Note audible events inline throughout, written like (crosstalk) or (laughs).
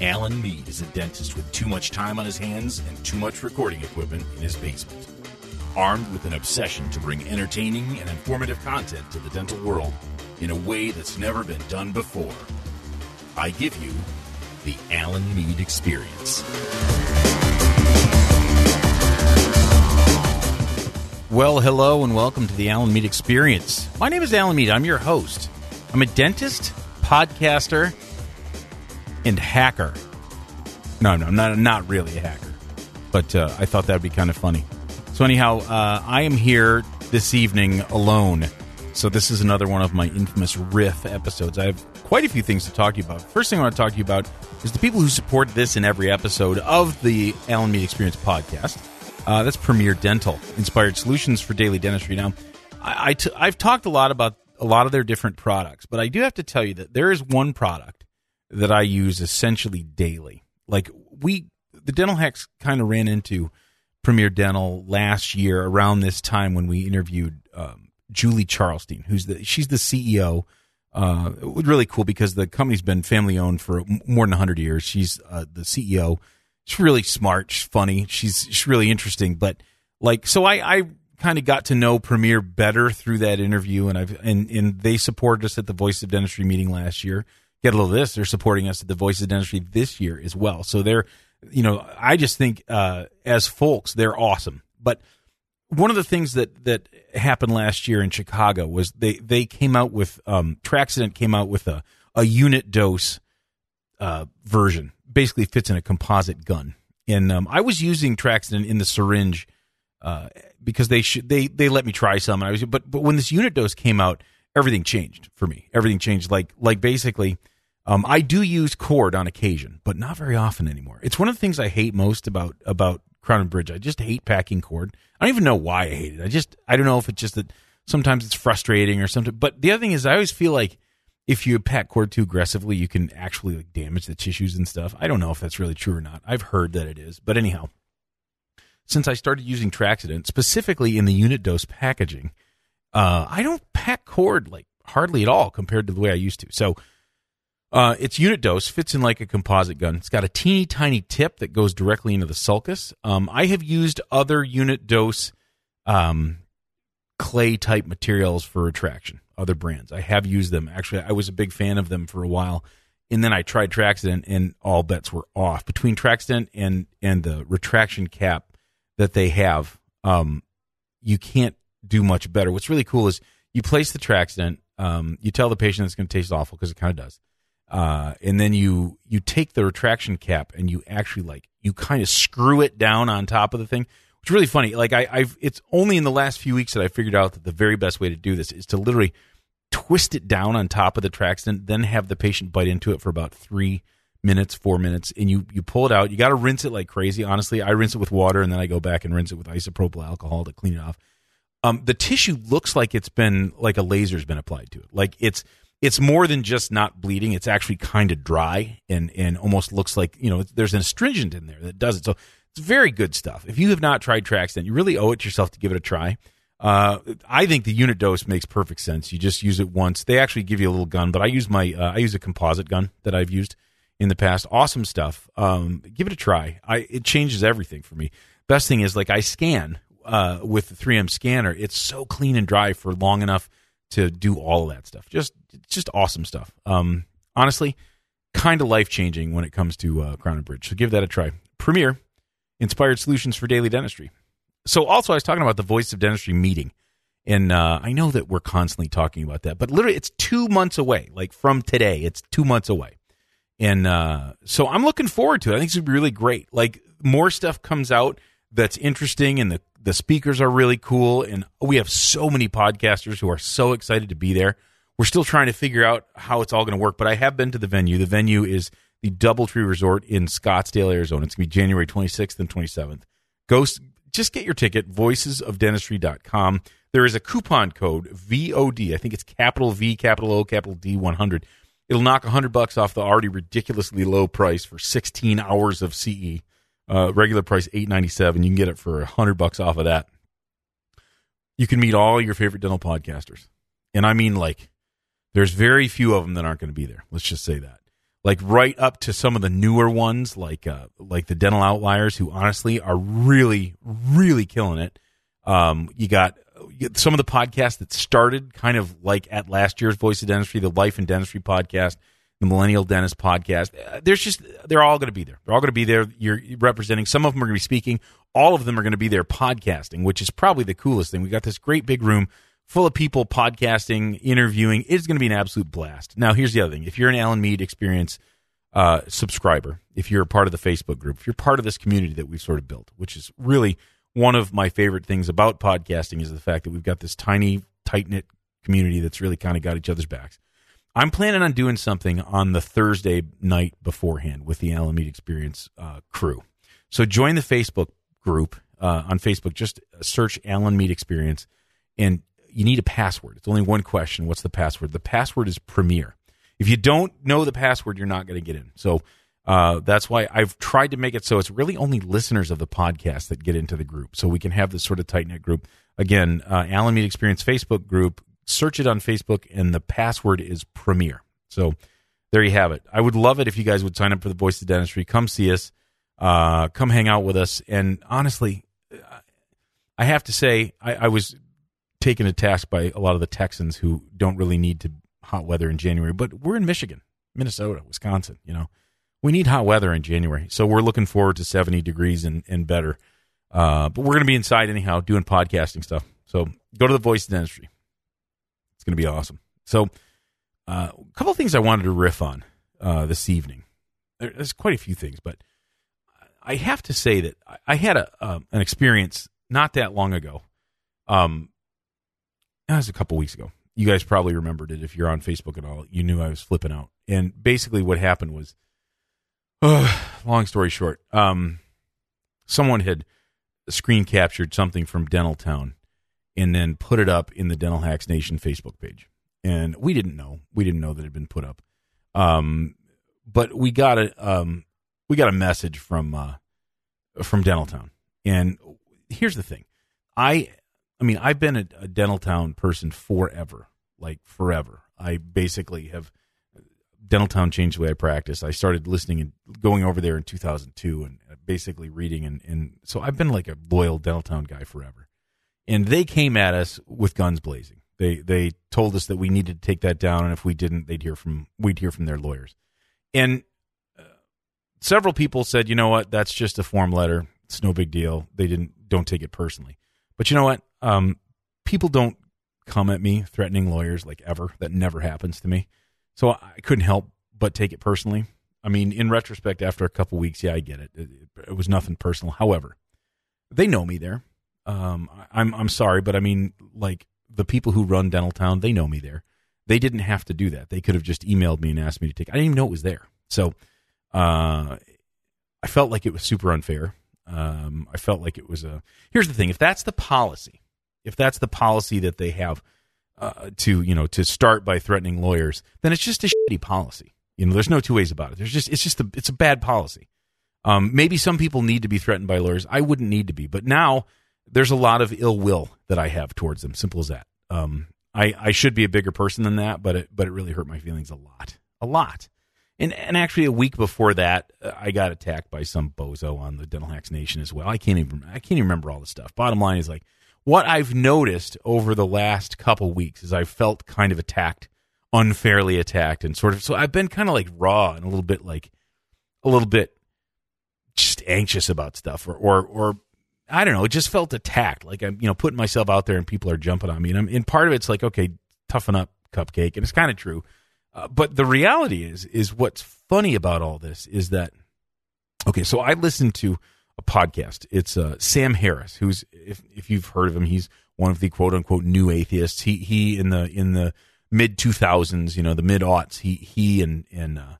Alan Mead is a dentist with too much time on his hands and too much recording equipment in his basement. Armed with an obsession to bring entertaining and informative content to the dental world in a way that's never been done before, I give you the Alan Mead Experience. Well, hello and welcome to the Alan Mead Experience. My name is Alan Mead. I'm your host. I'm a dentist, podcaster, and hacker. No, no, not not really a hacker, but uh, I thought that would be kind of funny. So anyhow, uh, I am here this evening alone. So this is another one of my infamous riff episodes. I have quite a few things to talk to you about. First thing I want to talk to you about is the people who support this in every episode of the Alan Mead Experience podcast. Uh, that's Premier Dental, inspired solutions for daily dentistry. Now, I, I t- I've talked a lot about a lot of their different products, but I do have to tell you that there is one product that I use essentially daily. Like we, the dental hacks kind of ran into Premier Dental last year around this time when we interviewed um, Julie Charlestein, who's the she's the CEO. Uh, it was really cool because the company's been family owned for more than 100 years. She's uh, the CEO. She's really smart. She's funny. She's she's really interesting. But like, so I I kind of got to know Premier better through that interview, and I've and and they supported us at the Voice of Dentistry meeting last year get a little of this. They're supporting us at the Voice of Dentistry this year as well. So they're, you know, I just think uh, as folks, they're awesome. But one of the things that that happened last year in Chicago was they they came out with um, Traxodent came out with a a unit dose uh, version. Basically, fits in a composite gun. And um, I was using Traxodent in the syringe uh, because they should they they let me try some. And I was but but when this unit dose came out, everything changed for me. Everything changed. Like like basically, um, I do use cord on occasion, but not very often anymore. It's one of the things I hate most about about Crown and Bridge. I just hate packing cord. I don't even know why I hate it. I just I don't know if it's just that sometimes it's frustrating or something. But the other thing is, I always feel like if you pack cord too aggressively, you can actually like damage the tissues and stuff. I don't know if that's really true or not. I've heard that it is, but anyhow, since I started using Traxodent specifically in the unit dose packaging uh, I don't pack cord like hardly at all compared to the way I used to. So uh, its unit dose fits in like a composite gun. It's got a teeny tiny tip that goes directly into the sulcus. Um, I have used other unit dose um, clay type materials for retraction, other brands. I have used them. Actually, I was a big fan of them for a while. And then I tried Traxodent, and all bets were off. Between Traxodent and and the retraction cap that they have, um, you can't do much better. What's really cool is you place the Traxodent. Um, you tell the patient it's going to taste awful because it kind of does. Uh, and then you you take the retraction cap and you actually like you kind of screw it down on top of the thing. Is really funny. Like I, I've it's only in the last few weeks that I figured out that the very best way to do this is to literally twist it down on top of the tracks and then have the patient bite into it for about three minutes, four minutes, and you you pull it out. You got to rinse it like crazy. Honestly, I rinse it with water and then I go back and rinse it with isopropyl alcohol to clean it off um, the tissue looks like it's been like a laser's been applied to it. Like it's it's more than just not bleeding. It's actually kind of dry and and almost looks like you know there's an astringent in there that does it. So it's very good stuff. If you have not tried Traxodent, you really owe it to yourself to give it a try. Uh, I think the unit dose makes perfect sense. You just use it once. They actually give you a little gun, but I use my uh, I use a composite gun that I've used in the past. Awesome stuff. Um, give it a try. I it changes everything for me. Best thing is like I scan uh, with the 3M scanner, it's so clean and dry for long enough to do all of that stuff. Just just awesome stuff. Um, honestly, kind of life changing when it comes to uh, Crown and Bridge. So give that a try. Premier, inspired solutions for daily dentistry. So also, I was talking about the Voice of Dentistry meeting, and uh, I know that we're constantly talking about that, but literally, it's two months away. Like from today, it's two months away, and uh, so I'm looking forward to it. I think it's gonna be really great. Like more stuff comes out that's interesting, and the the speakers are really cool, and we have so many podcasters who are so excited to be there. We're still trying to figure out how it's all going to work, but I have been to the venue. The venue is the Doubletree Resort in Scottsdale, Arizona. It's going to be January 26th and 27th. Go, just get your ticket, voicesofdentistry.com. There is a coupon code VOD. I think it's capital V, capital O, capital D 100. It'll knock 100 bucks off the already ridiculously low price for 16 hours of CE. Uh, regular price eight ninety seven. You can get it for hundred bucks off of that. You can meet all your favorite dental podcasters, and I mean like There's very few of them that aren't going to be there. Let's just say that. Like right up to some of the newer ones, like uh, like the Dental Outliers, who honestly are really, really killing it. Um, you got some of the podcasts that started kind of like at last year's Voice of Dentistry, the Life and Dentistry podcast, the Millennial Dentist podcast. Uh, there's just they're all going to be there. They're all going to be there. You're representing. Some of them are going to be speaking. All of them are going to be there podcasting, which is probably the coolest thing. We got this great big room full of people podcasting, interviewing. It's going to be an absolute blast. Now, here's the other thing: if you're an Alan Mead Experience uh, subscriber, if you're a part of the Facebook group, if you're part of this community that we've sort of built, which is really one of my favorite things about podcasting is the fact that we've got this tiny, tight knit community that's really kind of got each other's backs. I'm planning on doing something on the Thursday night beforehand with the Alan Mead Experience uh, crew. So join the Facebook group uh, on Facebook. Just search Alan Mead Experience, and you need a password. It's only one question. What's the password? The password is Premier. If you don't know the password, you're not going to get in. So uh, that's why I've tried to make it so it's really only listeners of the podcast that get into the group, so we can have this sort of tight knit group. Again, uh, Alan Mead Experience Facebook group. Search it on Facebook, and the password is Premier. So there you have it. I would love it if you guys would sign up for the Voice of Dentistry. Come see us. Uh, come hang out with us. And honestly, I have to say, I, I was taken to task by a lot of the Texans who don't really need to hot weather in January, but we're in Michigan, Minnesota, Wisconsin. You know, we need hot weather in January. So we're looking forward to 70 degrees and, and better. Uh, but we're going to be inside anyhow doing podcasting stuff. So go to the Voice Dentistry. It's going to be awesome. So uh, a couple things I wanted to riff on uh, this evening. There's quite a few things, but I have to say that I had a um, an experience not that long ago. Um, that was a couple weeks ago. You guys probably remembered it if you're on Facebook at all. You knew I was flipping out. And basically, what happened was uh, long story short, um, someone had screen captured something from Dental Town and then put it up in the Dental Hacks Nation Facebook page. And we didn't know. We didn't know that it had been put up. Um, um, we got a um, we got a message from uh, from Dental Town. And here's the thing. I I mean, I've been a, a Dental Town person forever, like forever. I basically have Dental Town changed the way I practice. I started listening and going over there in 2002 and basically reading. And, and so I've been like a loyal Dental Town guy forever. And they came at us with guns blazing. They, they told us that we needed to take that down. And if we didn't, they'd hear from, we'd hear from their lawyers. And uh, several people said, you know what? That's just a form letter. It's no big deal. They didn't, don't take it personally. But you know what? Um, people don't come at me threatening lawyers like ever. That never happens to me. So I couldn't help but take it personally. I mean, in retrospect, after a couple weeks, yeah, I get it. It, it was nothing personal. However, they know me there. Um, I'm I'm sorry, but I mean, like the people who run Dental Town, they know me there. They didn't have to do that. They could have just emailed me and asked me to take. I didn't even know it was there. So, uh, I felt like it was super unfair. Um, I felt like it was a. Here's the thing: if that's the policy, if that's the policy that they have uh, to you know to start by threatening lawyers, then it's just a shitty policy. You know, there's no two ways about it. There's just it's just a, it's a bad policy. Um, maybe some people need to be threatened by lawyers. I wouldn't need to be, but now there's a lot of ill will that I have towards them. Simple as that. Um, I I should be a bigger person than that, but it but it really hurt my feelings a lot, a lot. And and actually, a week before that, uh, I got attacked by some bozo on the Dental Hacks Nation as well. I can't even I can't even remember all the stuff. Bottom line is like what I've noticed over the last couple weeks is I've felt kind of attacked, unfairly attacked, and sort of. So I've been kind of like raw and a little bit like a little bit just anxious about stuff, or or or I don't know. It just felt attacked, like I'm you know putting myself out there and people are jumping on me, and I'm part of it's like okay, toughen up, cupcake, and it's kind of true. Uh, but the reality is, is what's funny about all this is that okay, so I listened to a podcast. It's uh, Sam Harris, who's if if you've heard of him, he's one of the quote unquote new atheists. He he in the in the mid two thousands, you know, the mid aughts, he he and and uh,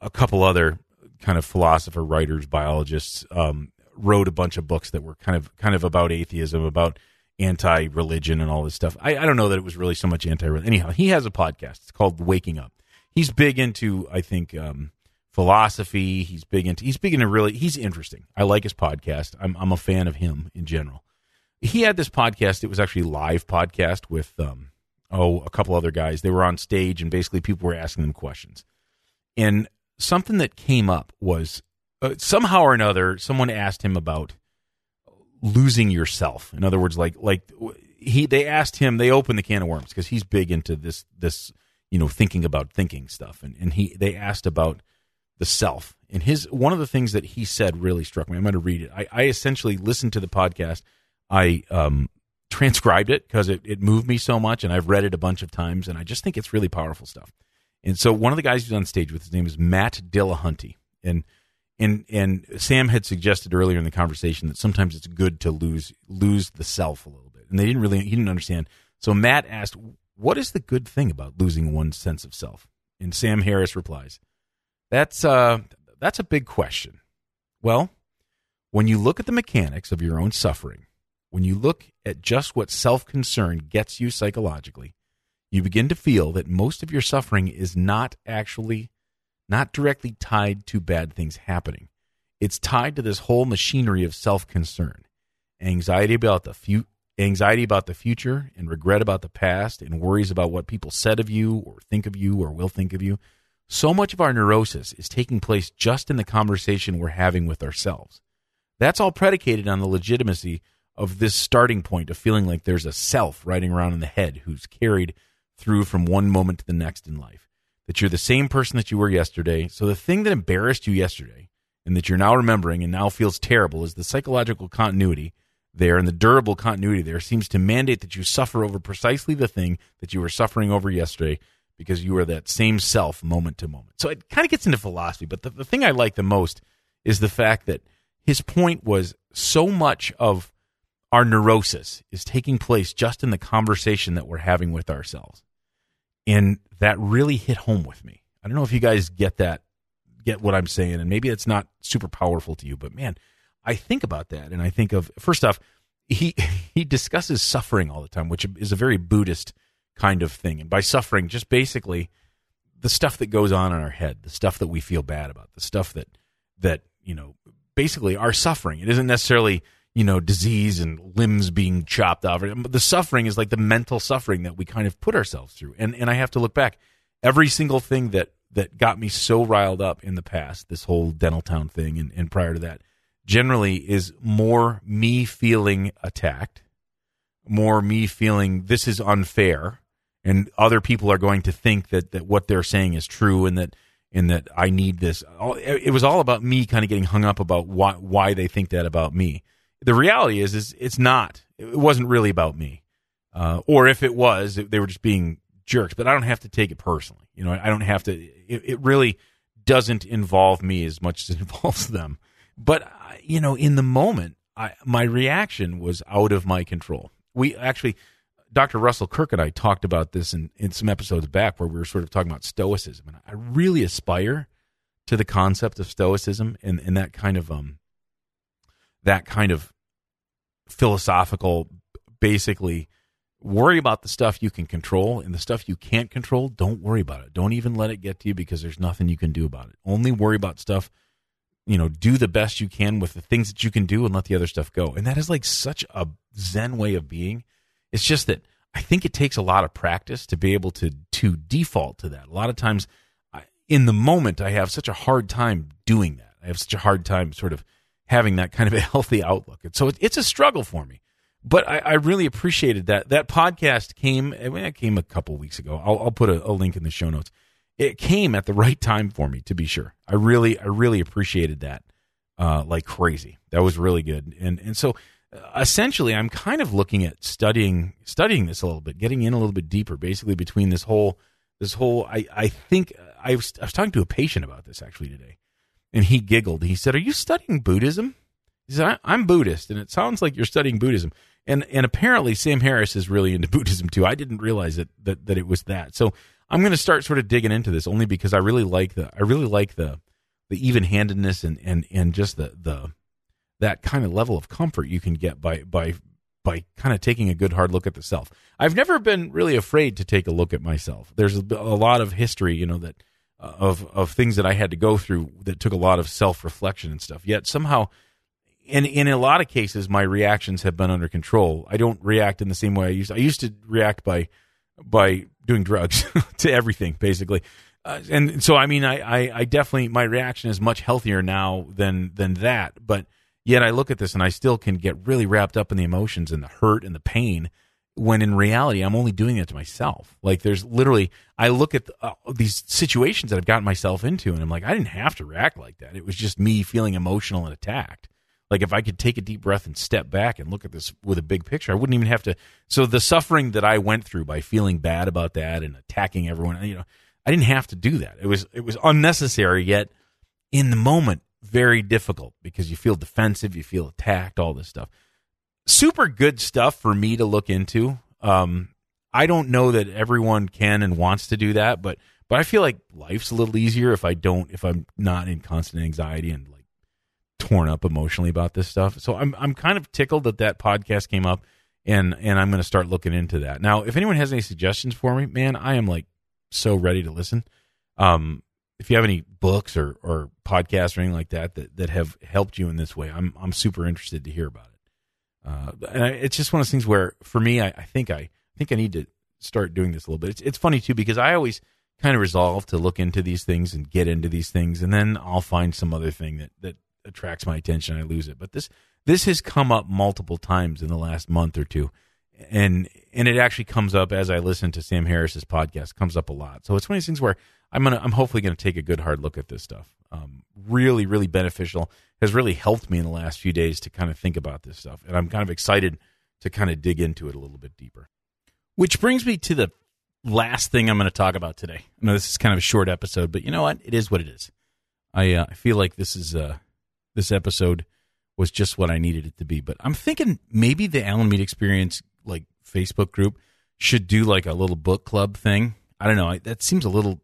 a couple other kind of philosopher, writers, biologists um, wrote a bunch of books that were kind of kind of about atheism, about anti religion and all this stuff. I, I don't know that it was really so much anti religion. Anyhow, he has a podcast. It's called Waking Up. He's big into, I think, um, philosophy. He's big into he's big into really he's interesting. I like his podcast. I'm I'm a fan of him in general. He had this podcast. It was actually live podcast with um oh a couple other guys. They were on stage and basically people were asking them questions. And something that came up was uh, somehow or another someone asked him about losing yourself. In other words, like like he they asked him they opened the can of worms because he's big into this this you know thinking about thinking stuff and and he they asked about the self and his one of the things that he said really struck me. I'm going to read it. I, I essentially listened to the podcast. I um, transcribed it because it, it moved me so much, and I've read it a bunch of times, and I just think it's really powerful stuff. And so one of the guys who's on stage with his name is Matt Dillahunty, and and and Sam had suggested earlier in the conversation that sometimes it's good to lose lose the self a little bit, and they didn't really he didn't understand. So Matt asked, "What is the good thing about losing one's sense of self?" And Sam Harris replies, "That's uh that's a big question." Well, when you look at the mechanics of your own suffering, when you look at just what self concern gets you psychologically, you begin to feel that most of your suffering is not actually not directly tied to bad things happening. It's tied to this whole machinery of self-concern, anxiety about the fu- anxiety about the future and regret about the past and worries about what people said of you or think of you or will think of you. So much of our neurosis is taking place just in the conversation we're having with ourselves. That's all predicated on the legitimacy of this starting point of feeling like there's a self riding around in the head who's carried through from one moment to the next in life that you're the same person that you were yesterday. So the thing that embarrassed you yesterday and that you're now remembering and now feels terrible is the psychological continuity there and the durable continuity there seems to mandate that you suffer over precisely the thing that you were suffering over yesterday because you are that same self moment to moment. So it kind of gets into philosophy, but the, the thing I like the most is the fact that his point was so much of our neurosis is taking place just in the conversation that we're having with ourselves. And that really hit home with me. I don't know if you guys get that, get what I'm saying, and maybe it's not super powerful to you, but man, I think about that and I think of first off, he (laughs) he discusses suffering all the time, which is a very Buddhist kind of thing. And by suffering, just basically the stuff that goes on in our head, the stuff that we feel bad about, the stuff that that you know, basically our suffering. It isn't necessarily you know, disease and limbs being chopped off. The suffering is like the mental suffering that we kind of put ourselves through. And and I have to look back. Every single thing that that got me so riled up in the past, this whole dental town thing and, and prior to that, generally is more me feeling attacked, more me feeling this is unfair, and other people are going to think that, that what they're saying is true and that and that I need this. It was all about me kind of getting hung up about why why they think that about me the reality is, is it's not. It wasn't really about me, uh, or if it was, they were just being jerks. But I don't have to take it personally. You know, I don't have to. It, it really doesn't involve me as much as it (laughs) involves them. But you know, in the moment, I, my reaction was out of my control. We actually, Dr. Russell Kirk and I talked about this in, in some episodes back where we were sort of talking about stoicism, and I really aspire to the concept of stoicism and, and that kind of um that kind of philosophical, basically worry about the stuff you can control and the stuff you can't control don't worry about it. Don't even let it get to you because there's nothing you can do about it. Only worry about stuff you know do the best you can with the things that you can do and let the other stuff go. And that is like such a zen way of being it's just that i think it takes a lot of practice to be able to to default to that a lot of times I, in the moment i have such a hard time doing that i have such a hard time sort of having that kind of (laughs) a healthy outlook. And so it's a struggle for me. But I, I really appreciated that. That podcast came, it came a couple weeks ago. I'll, I'll put a, a link in the show notes. It came at the right time for me, to be sure. I really, I really appreciated that uh, like crazy. That was really good. And and so essentially, I'm kind of looking at studying studying this a little bit, getting in a little bit deeper, basically between this whole this whole. I I think I was I was talking to a patient about this actually today, and he giggled. He said, "Are you studying Buddhism?" He said, "I'm Buddhist, and it sounds like you're studying Buddhism." And and apparently Sam Harris is really into (laughs) Buddhism too. I didn't realize that that, that it was that. So I'm going to start sort of digging into this only because I really like the I really like the the even handedness and and and just the the that kind of level of comfort you can get by by by kind of taking a good hard look at the self. I've never been really afraid to take a look at myself. There's a, lot of history, you know, that of of things that I had to go through that took a lot of self reflection and stuff. Yet somehow, in in a lot of cases, my reactions have been under control. I don't react in the same way I used. I used to react by by doing drugs (laughs) to everything, basically. Uh, and so, I mean, I, I, I definitely my reaction is much healthier now than than that. But yet, I look at this and I still can get really wrapped up in the emotions and the hurt and the pain. When in reality, I'm only doing it to myself. Like there's literally, I look at uh, these situations that I've gotten myself into, and I'm like, I didn't have to react like that. It was just me feeling emotional and attacked. Like if I could take a deep breath and step back and look at this with a big picture, I wouldn't even have to. So the suffering that I went through by feeling bad about that and attacking everyone, you know, I didn't have to do that. It was it was unnecessary yet in the moment very difficult because you feel defensive, you feel attacked, all this stuff. Super good stuff for me to look into. Um, I don't know that everyone can and wants to do that, but but I feel like life's a little easier if I don't if I'm not in constant anxiety and like torn up emotionally about this stuff. So I'm I'm kind of tickled that that podcast came up and and I'm going to start looking into that. Now, if anyone has any suggestions for me, man, I am like so ready to listen. Um, if you have any books or, or podcasts or anything like that, that that have helped you in this way, I'm I'm super interested to hear about it. Uh, and I, it's just one of those things where, for me, I, I think I, I think I need to start doing this a little bit. It's it's funny too because I always kind of resolve to look into these things and get into these things, and then I'll find some other thing that that attracts my attention. I lose it. But this this has come up multiple times in the last month or two, and and it actually comes up as I listen to Sam Harris's podcast. Comes up a lot. So it's one of these things where I'm gonna I'm hopefully gonna take a good hard look at this stuff. Um, really, really beneficial. Has really helped me in the last few days to kind of think about this stuff, and I'm kind of excited to kind of dig into it a little bit deeper. Which brings me to the last thing I'm going to talk about today. I know this is kind of a short episode, but you know what? It is what it is. I uh, I feel like this is uh, this episode was just what I needed it to be. But I'm thinking maybe the Alan Mead Experience like Facebook group should do like a little book club thing. I don't know. I, that seems a little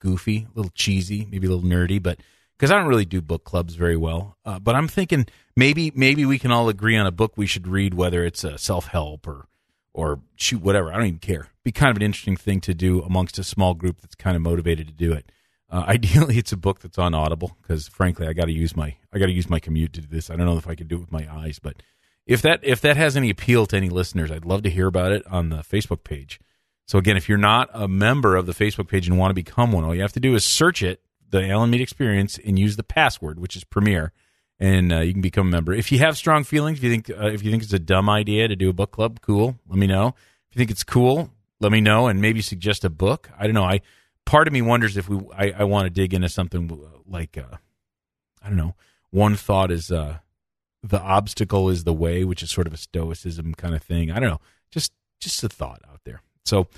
goofy, a little cheesy, maybe a little nerdy, but because I don't really do book clubs very well. Uh, but I'm thinking maybe maybe we can all agree on a book we should read, whether it's a self help or or shoot whatever. I don't even care. Be kind of an interesting thing to do amongst a small group that's kind of motivated to do it. Uh, (laughs) ideally, it's a book that's on Audible because, frankly, I got to use my I got to use my commute to do this. I don't know if I could do it with my eyes, but if that if that has any appeal to any listeners, I'd love to hear about it on the Facebook page. So again, if you're not a member of the Facebook page and want to become one, all you have to do is search it, the Alan Mead Experience, and use the password, which is Premier, and uh, you can become a member. If you have strong feelings, if you think uh, if you think it's a dumb idea to do a book club, cool, let me know. If you think it's cool, let me know, and maybe suggest a book. I don't know. I part of me wonders if we I, I want to dig into something like uh, I don't know. One thought is uh, the obstacle is the way, which is sort of a stoicism kind of thing. I don't know. Just just a thought out there. So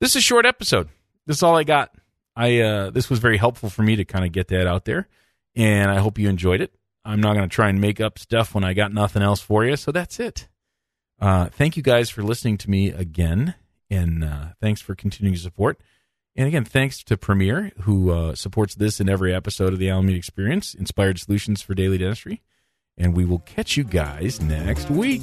this is a short episode. This is all I got. I uh, this was very helpful for me to kind of get that out there, and I hope you enjoyed it. I'm not going to try and make up stuff when I got nothing else for you. So that's it. Uh, thank you guys for listening to me again, and uh, thanks for continuing to support. And again, thanks to Premier, who uh, supports this in every episode of the Alan Mead Experience, Inspired Solutions for Daily Dentistry. And we will catch you guys next week.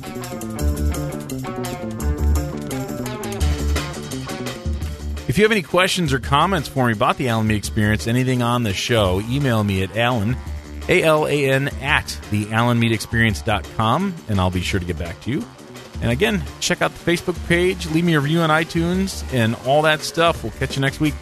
You have any questions or comments for me about the Alan Mead Experience, anything on the show, email me at Alan, A L A N, at thealanmeadexperience.com, and I'll be sure to get back to you. And again, check out the Facebook page, leave me a review on iTunes, and all that stuff. We'll catch you next week.